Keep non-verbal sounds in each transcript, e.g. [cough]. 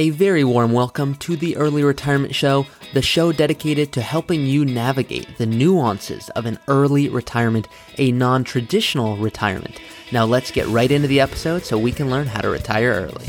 A very warm welcome to the Early Retirement Show, the show dedicated to helping you navigate the nuances of an early retirement, a non traditional retirement. Now, let's get right into the episode so we can learn how to retire early.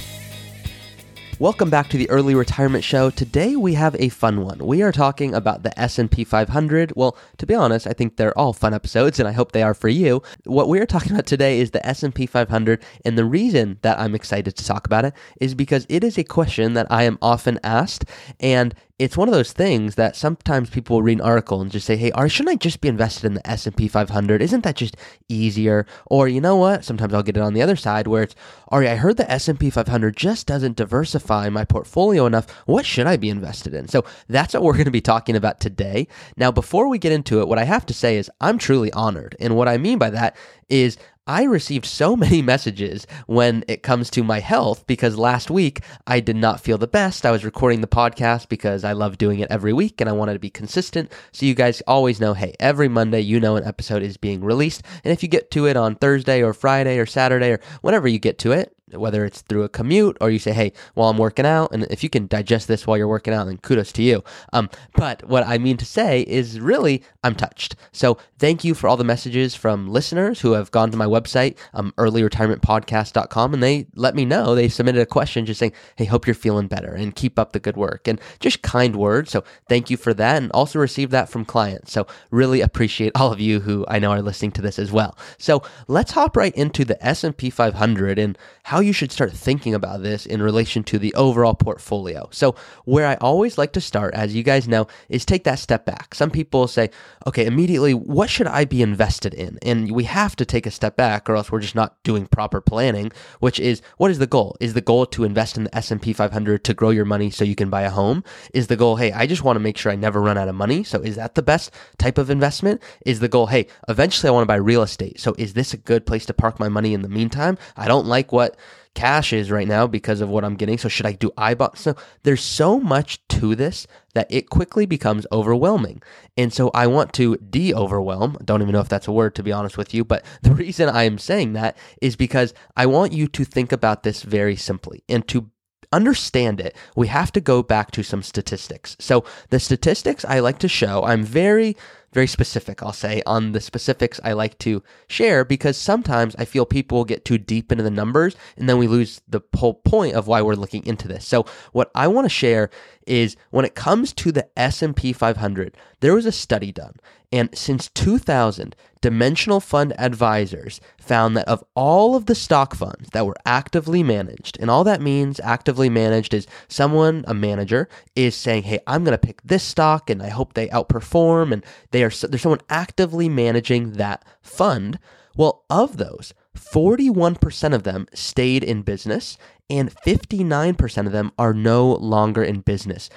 Welcome back to the Early Retirement Show. Today we have a fun one. We are talking about the S&P 500. Well, to be honest, I think they're all fun episodes and I hope they are for you. What we are talking about today is the S&P 500 and the reason that I'm excited to talk about it is because it is a question that I am often asked and it's one of those things that sometimes people will read an article and just say, "Hey, Ari, shouldn't I just be invested in the S and P 500? Isn't that just easier?" Or you know what? Sometimes I'll get it on the other side where it's, "Ari, I heard the S and P 500 just doesn't diversify my portfolio enough. What should I be invested in?" So that's what we're going to be talking about today. Now, before we get into it, what I have to say is I'm truly honored, and what I mean by that is I received so [laughs] many messages when it comes to my health because last week I did not feel the best. I was recording the podcast because I love doing it every week and I wanted to be consistent. So you guys always know, hey, every Monday you know an episode is being released. And if you get to it on Thursday or Friday or Saturday or whenever you get to it, whether it's through a commute or you say, hey, while I'm working out, and if you can digest this while you're working out, then kudos to you. Um, but what I mean to say is really, I'm touched. So thank you for all the messages from listeners who have gone to my website, um, earlyretirementpodcast.com, and they let me know they submitted a question just saying, hey, hope you're feeling better and keep up the good work and just kind words. So thank you for that. And also received that from clients. So really appreciate all of you who I know are listening to this as well. So let's hop right into the S&P 500 and how you should start thinking about this in relation to the overall portfolio. So, where I always like to start, as you guys know, is take that step back. Some people say, okay, immediately, what should I be invested in? And we have to take a step back or else we're just not doing proper planning, which is what is the goal? Is the goal to invest in the S&P 500 to grow your money so you can buy a home? Is the goal, hey, I just want to make sure I never run out of money. So is that the best type of investment? Is the goal, hey, eventually I want to buy real estate. So is this a good place to park my money in the meantime? I don't like what cash is right now because of what I'm getting. So should I do I bonds? So there's so much to this that it quickly becomes overwhelming. And so I want to de-overwhelm. Don't even know if that's a word to be honest with you, but [laughs] the reason I am saying that is because I want you to think about this very simply and to understand it, we have to go back to some statistics. So the statistics I like to show, I'm very very specific, I'll say, on the specifics I like to share because sometimes I feel people get too deep into the numbers and then we lose the whole point of why we're looking into this. So what I want to share is when it comes to the S&P 500, there was a study done and since 2000, Dimensional Fund Advisors found that of all of the stock funds that were actively managed, and all that means actively managed is someone, a manager, is saying, Hey, I'm going to pick this stock and I hope they outperform. And they are, there's someone actively managing that fund. Well, of those, 41% of them stayed in business and 59% of them are no longer in business.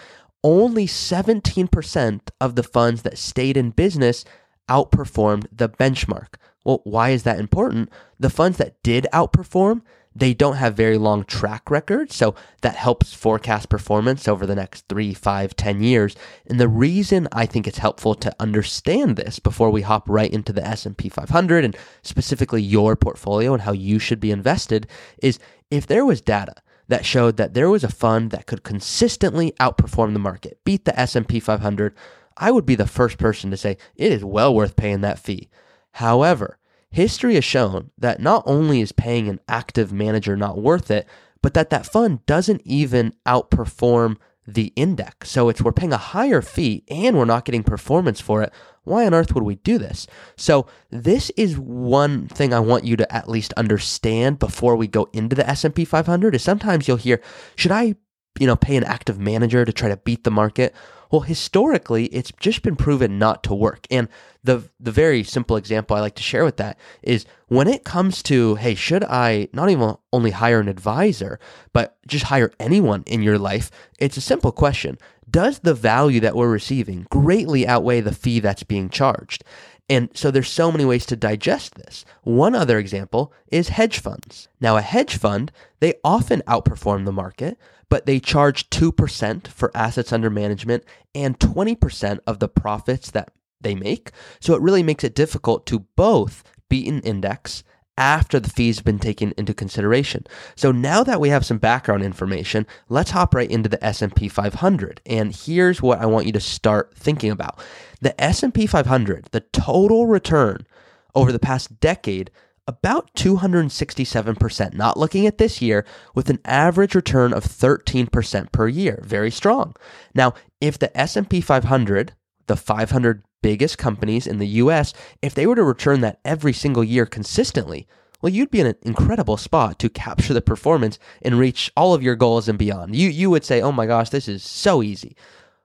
Only 17% of the funds that stayed in business outperformed the benchmark. Well, why is that important? The funds that did outperform, they don't have very long track records, so that helps forecast performance over the next three, five, ten years. And the reason I think it's helpful to understand this before we hop right into the S&P 500 and specifically your portfolio and how you should be invested is if there was data that showed that there was a fund that could consistently outperform the market, beat the S&P 500 I would be the first person to say it is well worth paying that fee. However, history has shown that not only is paying an active manager not worth it, but that that fund doesn't even outperform the index. So it's we're paying a higher fee and we're not getting performance for it. Why on earth would we do this? So this is one thing I want you to at least understand before we go into the S&P 500 is sometimes you'll hear, should I, you know, pay an active manager to try to beat the market? Well, historically, it's just been proven not to work. And the the very simple example I like to share with that is when it comes to, hey, should I not even only hire an advisor, but just hire anyone in your life? It's a simple question. Does the value that we're receiving greatly outweigh the fee that's being charged? And so there's so many ways to digest this. One other example is hedge funds. Now, a hedge fund, they often outperform the market, but they charge 2% for assets under management and 20% of the profits that they make. So it really makes it difficult to both beat an index after the fees have been taken into consideration. So now that we have some background information, let's hop right into the S&P 500. And here's what I want you to start thinking about. The S&P 500, the total return over the past decade about 267%, not looking at this year, with an average return of 13% per year. Very strong. Now, if the S&P 500, the 500 biggest companies in the US, if they were to return that every single year consistently, well, you'd be in an incredible spot to capture the performance and reach all of your goals and beyond. You, you would say, oh my gosh, this is so easy.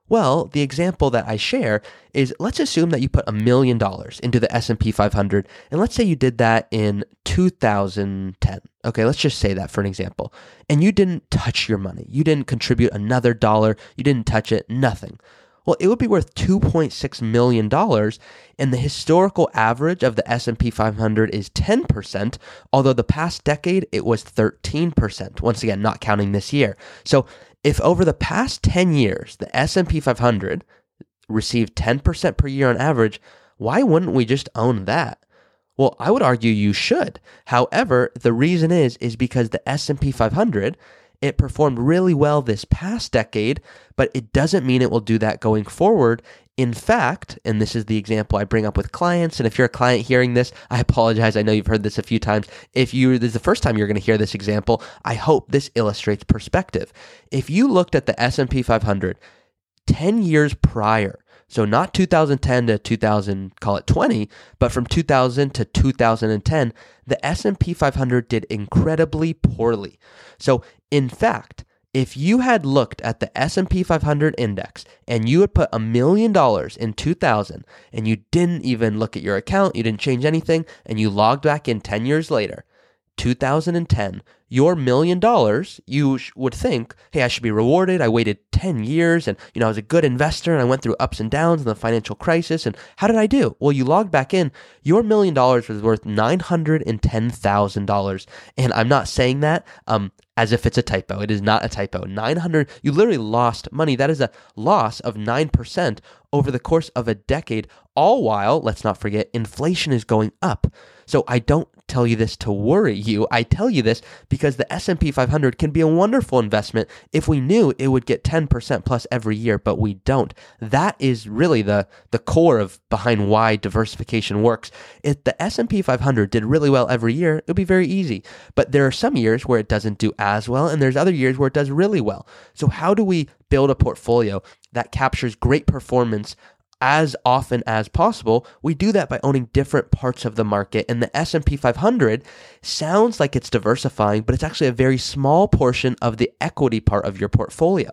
Well, the example that I share is let's assume that you put a million dollars into the S&P 500 and let's say you did that in 2010. Okay, let's just say that for an example. And you didn't touch your money. You didn't contribute another dollar. You didn't touch it, nothing. Well, it would be worth 2.6 million dollars and the historical average of the S&P 500 is 10%, although the past decade it was 13%. Once again, not counting this year. So, if over the past 10 years the S&P 500 received 10% per year on average, why wouldn't we just own that? Well, I would argue you should. However, the reason is is because the S&P 500 it performed really well this past decade, but it doesn't mean it will do that going forward. In fact, and this is the example I bring up with clients, and if you're a client hearing this, I apologize. I know you've heard this a few times. If you this is the first time you're going to hear this example, I hope this illustrates perspective. If you looked at the S&P 500 10 years prior, so not 2010 to 2000, call it 20, but from 2000 to 2010, the S&P 500 did incredibly poorly. So in fact, if you had looked at the S&P 500 index and you had put a million dollars in 2000 and you didn't even look at your account, you didn't change anything and you logged back in 10 years later, 2010, your million dollars, you sh- would think, hey, I should be rewarded. I waited 10 years and, you know, I was a good investor and I went through ups and downs in the financial crisis. And how did I do? Well, you logged back in. Your million dollars was worth $910,000. And I'm not saying that um, as if it's a typo. It is not a typo. 900, you literally lost money. That is a loss of 9% over the course of a decade, all while, let's not forget, inflation is going up. So I don't tell you this to worry you. I tell you this because the S&P 500 can be a wonderful investment if we knew it would get 10% plus every year, but we don't. That is really the the core of behind why diversification works. If the S&P 500 did really well every year, it would be very easy. But there are some years where it doesn't do as well and there's other years where it does really well. So how do we build a portfolio that captures great performance as often as possible. We do that by owning different parts of the market. And the S&P 500 sounds like it's diversifying, but it's actually a very small portion of the equity part of your portfolio.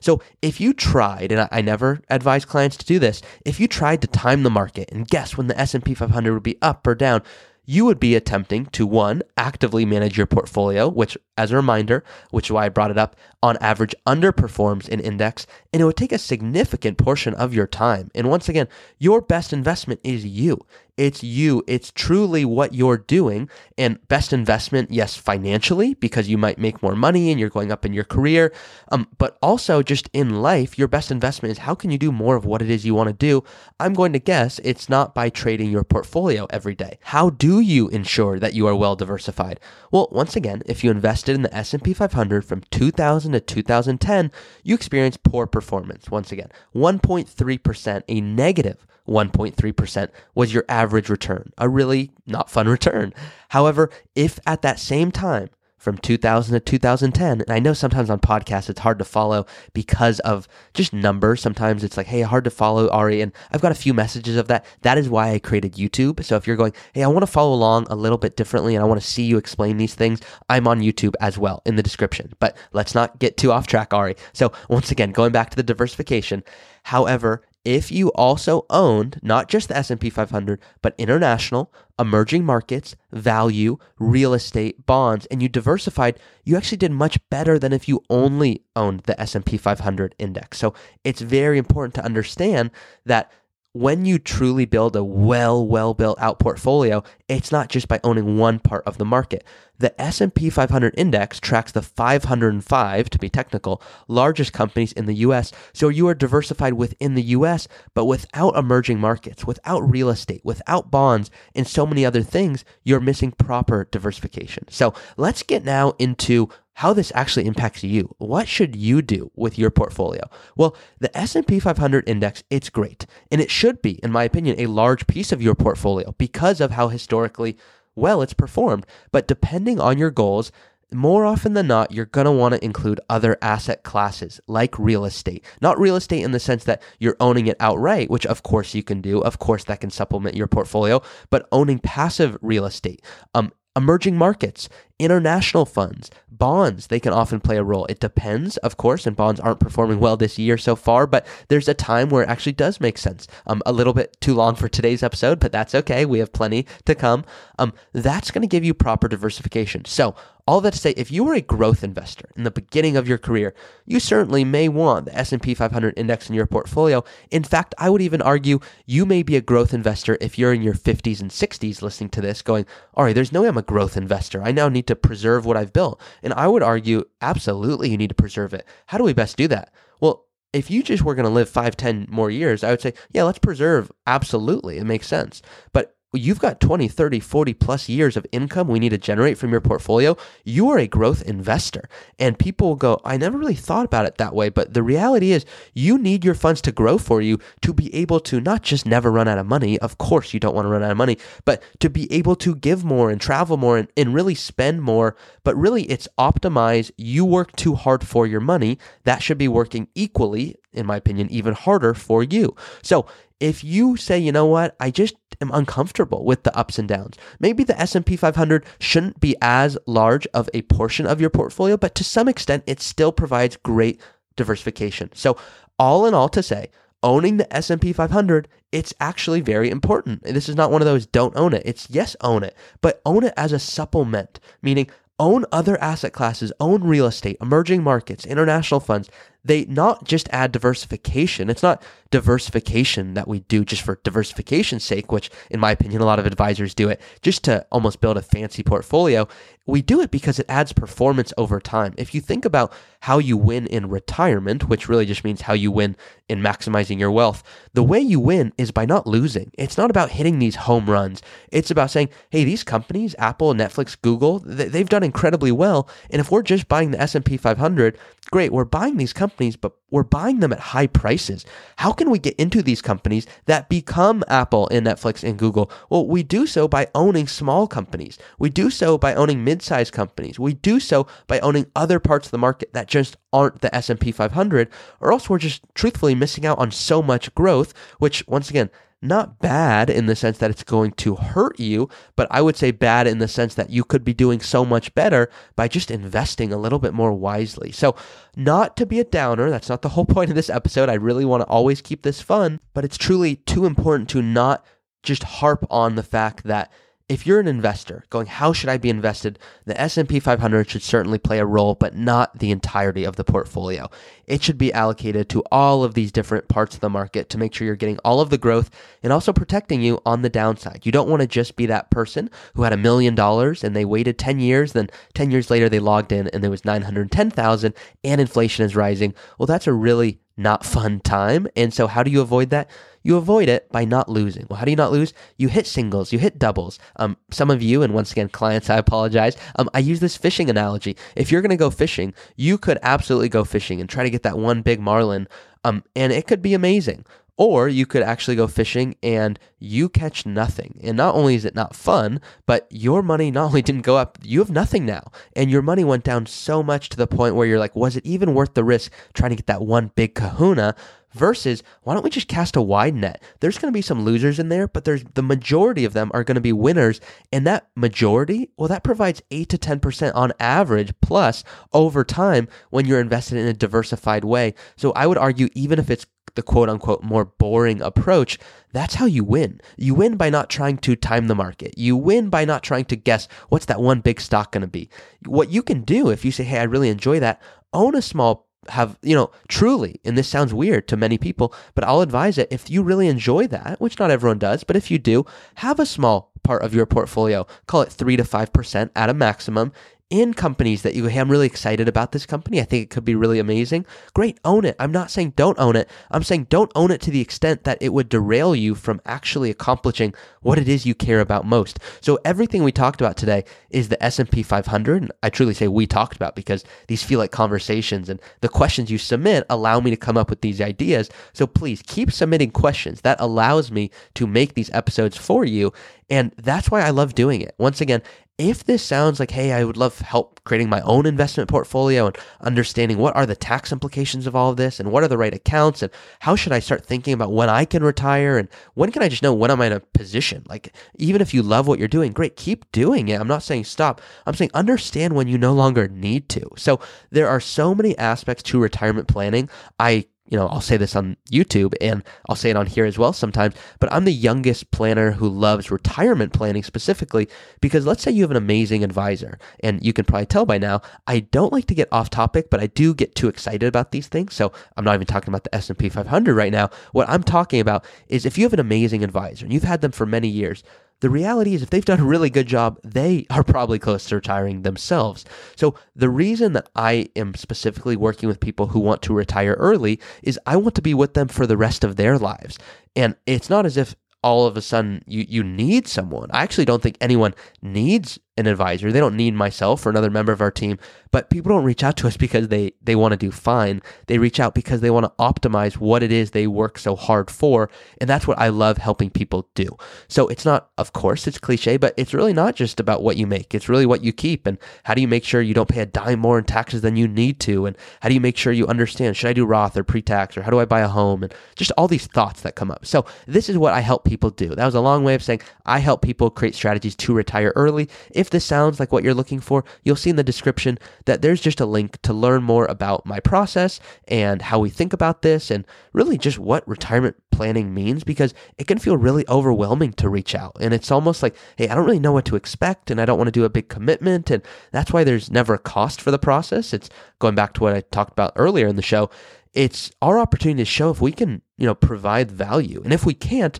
So if you tried, and I never advise clients to do this, if you tried to time the market and guess when the S&P 500 would be up or down, you would be attempting to one, actively manage your portfolio, which, as a reminder, which is why I brought it up, on average underperforms in index, and it would take a significant portion of your time. And once again, your best investment is you. It's you. It's truly what you're doing. And best investment, yes, financially, because you might make more money and you're going up in your career. Um, but also just in life, your best investment is how can you do more of what it is you want to do? I'm going to guess it's not by trading your portfolio every day. How do you ensure that you are well diversified? Well, once again, if you invested in the S&P 500 from 2000 to 2010, you experienced poor performance. Once again, 1.3%, a negative 1.3% was your average return, a really not fun [laughs] return. However, if at that same time, from 2000 to 2010. And I know sometimes on podcasts it's hard to follow because of just numbers. Sometimes it's like, hey, hard to follow Ari. And I've got a few messages of that. That is why I created YouTube. So if you're going, hey, I want to follow along a little bit differently and I want to see you explain these things, I'm on YouTube as well in the description. But let's not get too off track, Ari. So once again, going back to the diversification. However, if you also owned not just the S&P 500 but international emerging markets value real estate bonds and you diversified you actually did much better than if you only owned the S&P 500 index. So it's very important to understand that when you truly build a well well built out portfolio it's not just by owning one part of the market The S&P 500 index tracks the 505 to be technical largest companies in the US, so you are diversified within the US but without emerging markets, without real estate, without bonds and so many other things, you're missing proper diversification. So, let's get now into how this actually impacts you. What should you do with your portfolio? Well, the S&P 500 index, it's great, and it should be in my opinion a large piece of your portfolio because of how historically well it's performed. But depending on your goals, more often than not, you're going to want to include other asset classes like real estate. Not real estate in the sense that you're owning it outright, which of course you can do. Of course, that can supplement your portfolio, but owning passive real estate, um, emerging markets, international funds, bonds, they can often play a role. It depends, of course, and bonds aren't performing well this year so far, but there's a time where it actually does make sense. Um, a little bit too long for today's episode, but that's okay. We have plenty to come. Um, that's going to give you proper diversification. So all that to say, if you are a growth investor in the beginning of your career, you certainly may want the S&P 500 index in your portfolio. In fact, I would even argue you may be a growth investor if you're in your 50s and 60s listening to this going, all right, there's no way I'm a growth investor. I now need to preserve what I've built. And I would argue, absolutely, you need to preserve it. How do we best do that? Well, if you just were going to live five, ten more years, I would say, yeah, let's preserve. Absolutely. It makes sense. But you've got 20, 30, 40 plus years of income we need to generate from your portfolio, you are a growth investor. And people will go, I never really thought about it that way. But the reality is, you need your funds to grow for you to be able to not just never run out of money. Of course, you don't want to run out of money, but to be able to give more and travel more and, and really spend more. But really, it's optimize. You work too hard for your money. That should be working equally, in my opinion, even harder for you. So if you say, you know what, I just am uncomfortable with the ups and downs. Maybe the S&P 500 shouldn't be as large of a portion of your portfolio, but to some extent it still provides great diversification. So, all in all to say, owning the S&P 500, it's actually very important. This is not one of those don't own it. It's yes, own it, but own it as a supplement, meaning own other asset classes, own real estate, emerging markets, international funds they not just add diversification. It's not diversification that we do just for diversification's sake, which in my opinion, a lot of advisors do it just to almost build a fancy portfolio. We do it because it adds performance over time. If you think about how you win in retirement, which really just means how you win in maximizing your wealth, the way you win is by not losing. It's not about hitting these home runs. It's about saying, hey, these companies, Apple, Netflix, Google, they've done incredibly well. And if we're just buying the S&P 500, great, we're buying these companies, but we're buying them at high prices. How can we get into these companies that become Apple and Netflix and Google? Well, we do so by owning small companies. We do so by owning mid-sized companies. We do so by owning other parts of the market that just aren't the S&P 500, or else we're just truthfully missing out on so much growth, which once again, not bad in the sense that it's going to hurt you, but I would say bad in the sense that you could be doing so much better by just investing a little bit more wisely. So, not to be a downer, that's not the whole [laughs] point of this episode. I really want to always keep this fun, but it's truly too important to not just harp on the fact that if you're an investor going how should i be invested? The s&p 500 should certainly play a role but not the entirety of the portfolio. It should be allocated to all of these different parts of the market to make sure you're getting all of the growth and also protecting you on the downside. You don't want to just be that person who had a million dollars and they waited 10 years then 10 years later they logged in and there was 910000 and inflation is rising. Well that's a really not fun time and so how do you avoid that you avoid it by not losing. Well, how do you not lose? You hit singles, you hit doubles. Um, some of you, and once again, clients, I apologize. Um, I use this fishing analogy. If you're going to go fishing, you could absolutely go fishing and try to get that one big marlin. Um, and it could be amazing. Or you could actually go fishing and you catch nothing. And not only is it not fun, but your money not only didn't go up, you have nothing now. And your money went down so much to the point where you're like, was it even worth the risk trying to get that one big kahuna? Versus why don't we just cast a wide net? There's going to be some losers in there, but there's the majority of them are going to be winners. And that majority, well, that provides 8 to 10% on average plus over time when you're invested in a diversified way. So I would argue, even if it's the quote unquote more boring approach, that's how you win. You win by not trying to time the market. You win by not trying to guess what's that one big stock going to be. What you can do if you say, hey, I really enjoy that, own a small have, you know, truly, and this sounds weird to many people, but I'll advise it if you really enjoy that, which not everyone does, but if you do, have a small part of your portfolio, call it 3 to 5% at a maximum in companies that you go, hey, I'm really excited about this company. I think it could be really amazing. Great, own it. I'm not saying don't own it. I'm saying don't own it to the extent that it would derail you from actually accomplishing what it is you care about most. So everything we talked about today is the S&P 500. And I truly say we talked about because these feel like conversations and the questions you submit allow me to come up with these ideas. So please keep submitting questions. That allows me to make these episodes for you. And that's why I love doing it. Once again, if this sounds like, hey, I would love help creating my own investment portfolio and understanding what are the tax implications of all of this and what are the right accounts and how should I start thinking about when I can retire and when can I just know when am I in a position? Like, even if you love what you're doing, great, keep doing it. I'm not saying stop. I'm saying understand when you no longer need to. So there are so many aspects to retirement planning. I you know, I'll say this on YouTube and I'll say it on here as well sometimes, but I'm the youngest planner who loves retirement planning specifically because let's say you have an amazing advisor and you can probably tell by now, I don't like to get off topic, but I do get too excited about these things. So I'm not even talking about the S&P 500 right now. What I'm talking about is if you have an amazing advisor and you've had them for many years, the reality is if they've done a really good job, they are probably close to retiring themselves. So the reason that I am specifically working with people who want to retire early is I want to be with them for the rest of their lives. And it's not as if all of a sudden you, you need someone. I actually don't think anyone needs an advisor. They don't need myself or another member of our team, but people don't reach out to us because they, they want to do fine. They reach out because they want to optimize what it is they work so hard for. And that's what I love helping people do. So it's not, of course, it's cliche, but it's really not just about what you make. It's really what you keep. And how do you make sure you don't pay a dime more in taxes than you need to? And how do you make sure you understand, should I do Roth or pre tax or how do I buy a home? And just all these thoughts that come up. So this is what I help people do. That was a long way of saying I help people create strategies to retire early. If this sounds like what you're looking for, you'll see in the description that there's just a link to learn more about my process and how we think about this and really just what retirement planning means because it can feel really overwhelming to reach out. And it's almost like, hey, I don't really know what to expect and I don't want to do a big commitment. And that's why there's never a cost for the process. It's going back to what I talked about earlier in the show. It's our opportunity to show if we can, you know, provide value. And if we can't,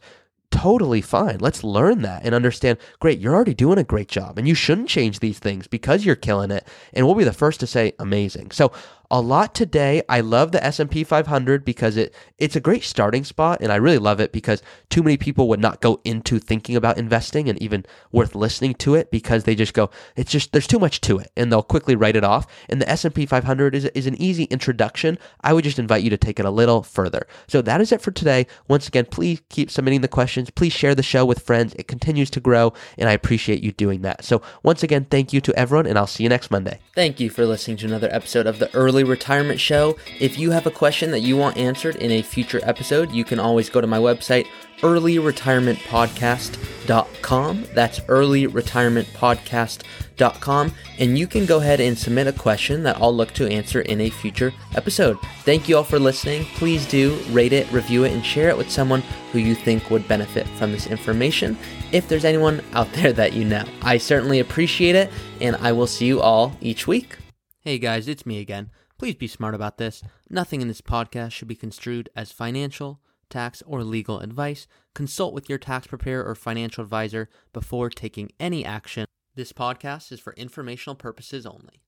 totally fine. Let's learn that and understand, great, you're already doing a great job and you shouldn't change these things because you're killing it. And we'll be the first to say amazing. So a lot today. I love the S&P 500 because it it's a great starting spot and I really love it because too many people would not go into thinking about investing and even worth listening to it because they just go it's just there's too much to it and they'll quickly write it off. And the S&P 500 is is an easy introduction. I would just invite you to take it a little further. So that is it for today. Once again, please keep submitting the questions. Please share the show with friends. It continues to grow and I appreciate you doing that. So once again, thank you to everyone and I'll see you next Monday. Thank you for listening to another episode of the Early Early Retirement Show. If you have a question that you want answered in a future episode, you can always go to my website, earlyretirementpodcast.com. That's earlyretirementpodcast.com. And you can go ahead and submit a question that I'll look to answer in a future episode. Thank you all for listening. Please do rate it, review it, and share it with someone who you think would benefit from this information. If there's anyone out [laughs] there that you know, I certainly appreciate it, and I will see you all each week. Hey guys, it's me again. Please be smart about this. Nothing in this podcast should be construed as financial, tax, or legal advice. Consult with your tax preparer or financial advisor before taking any action. This podcast is for informational purposes only.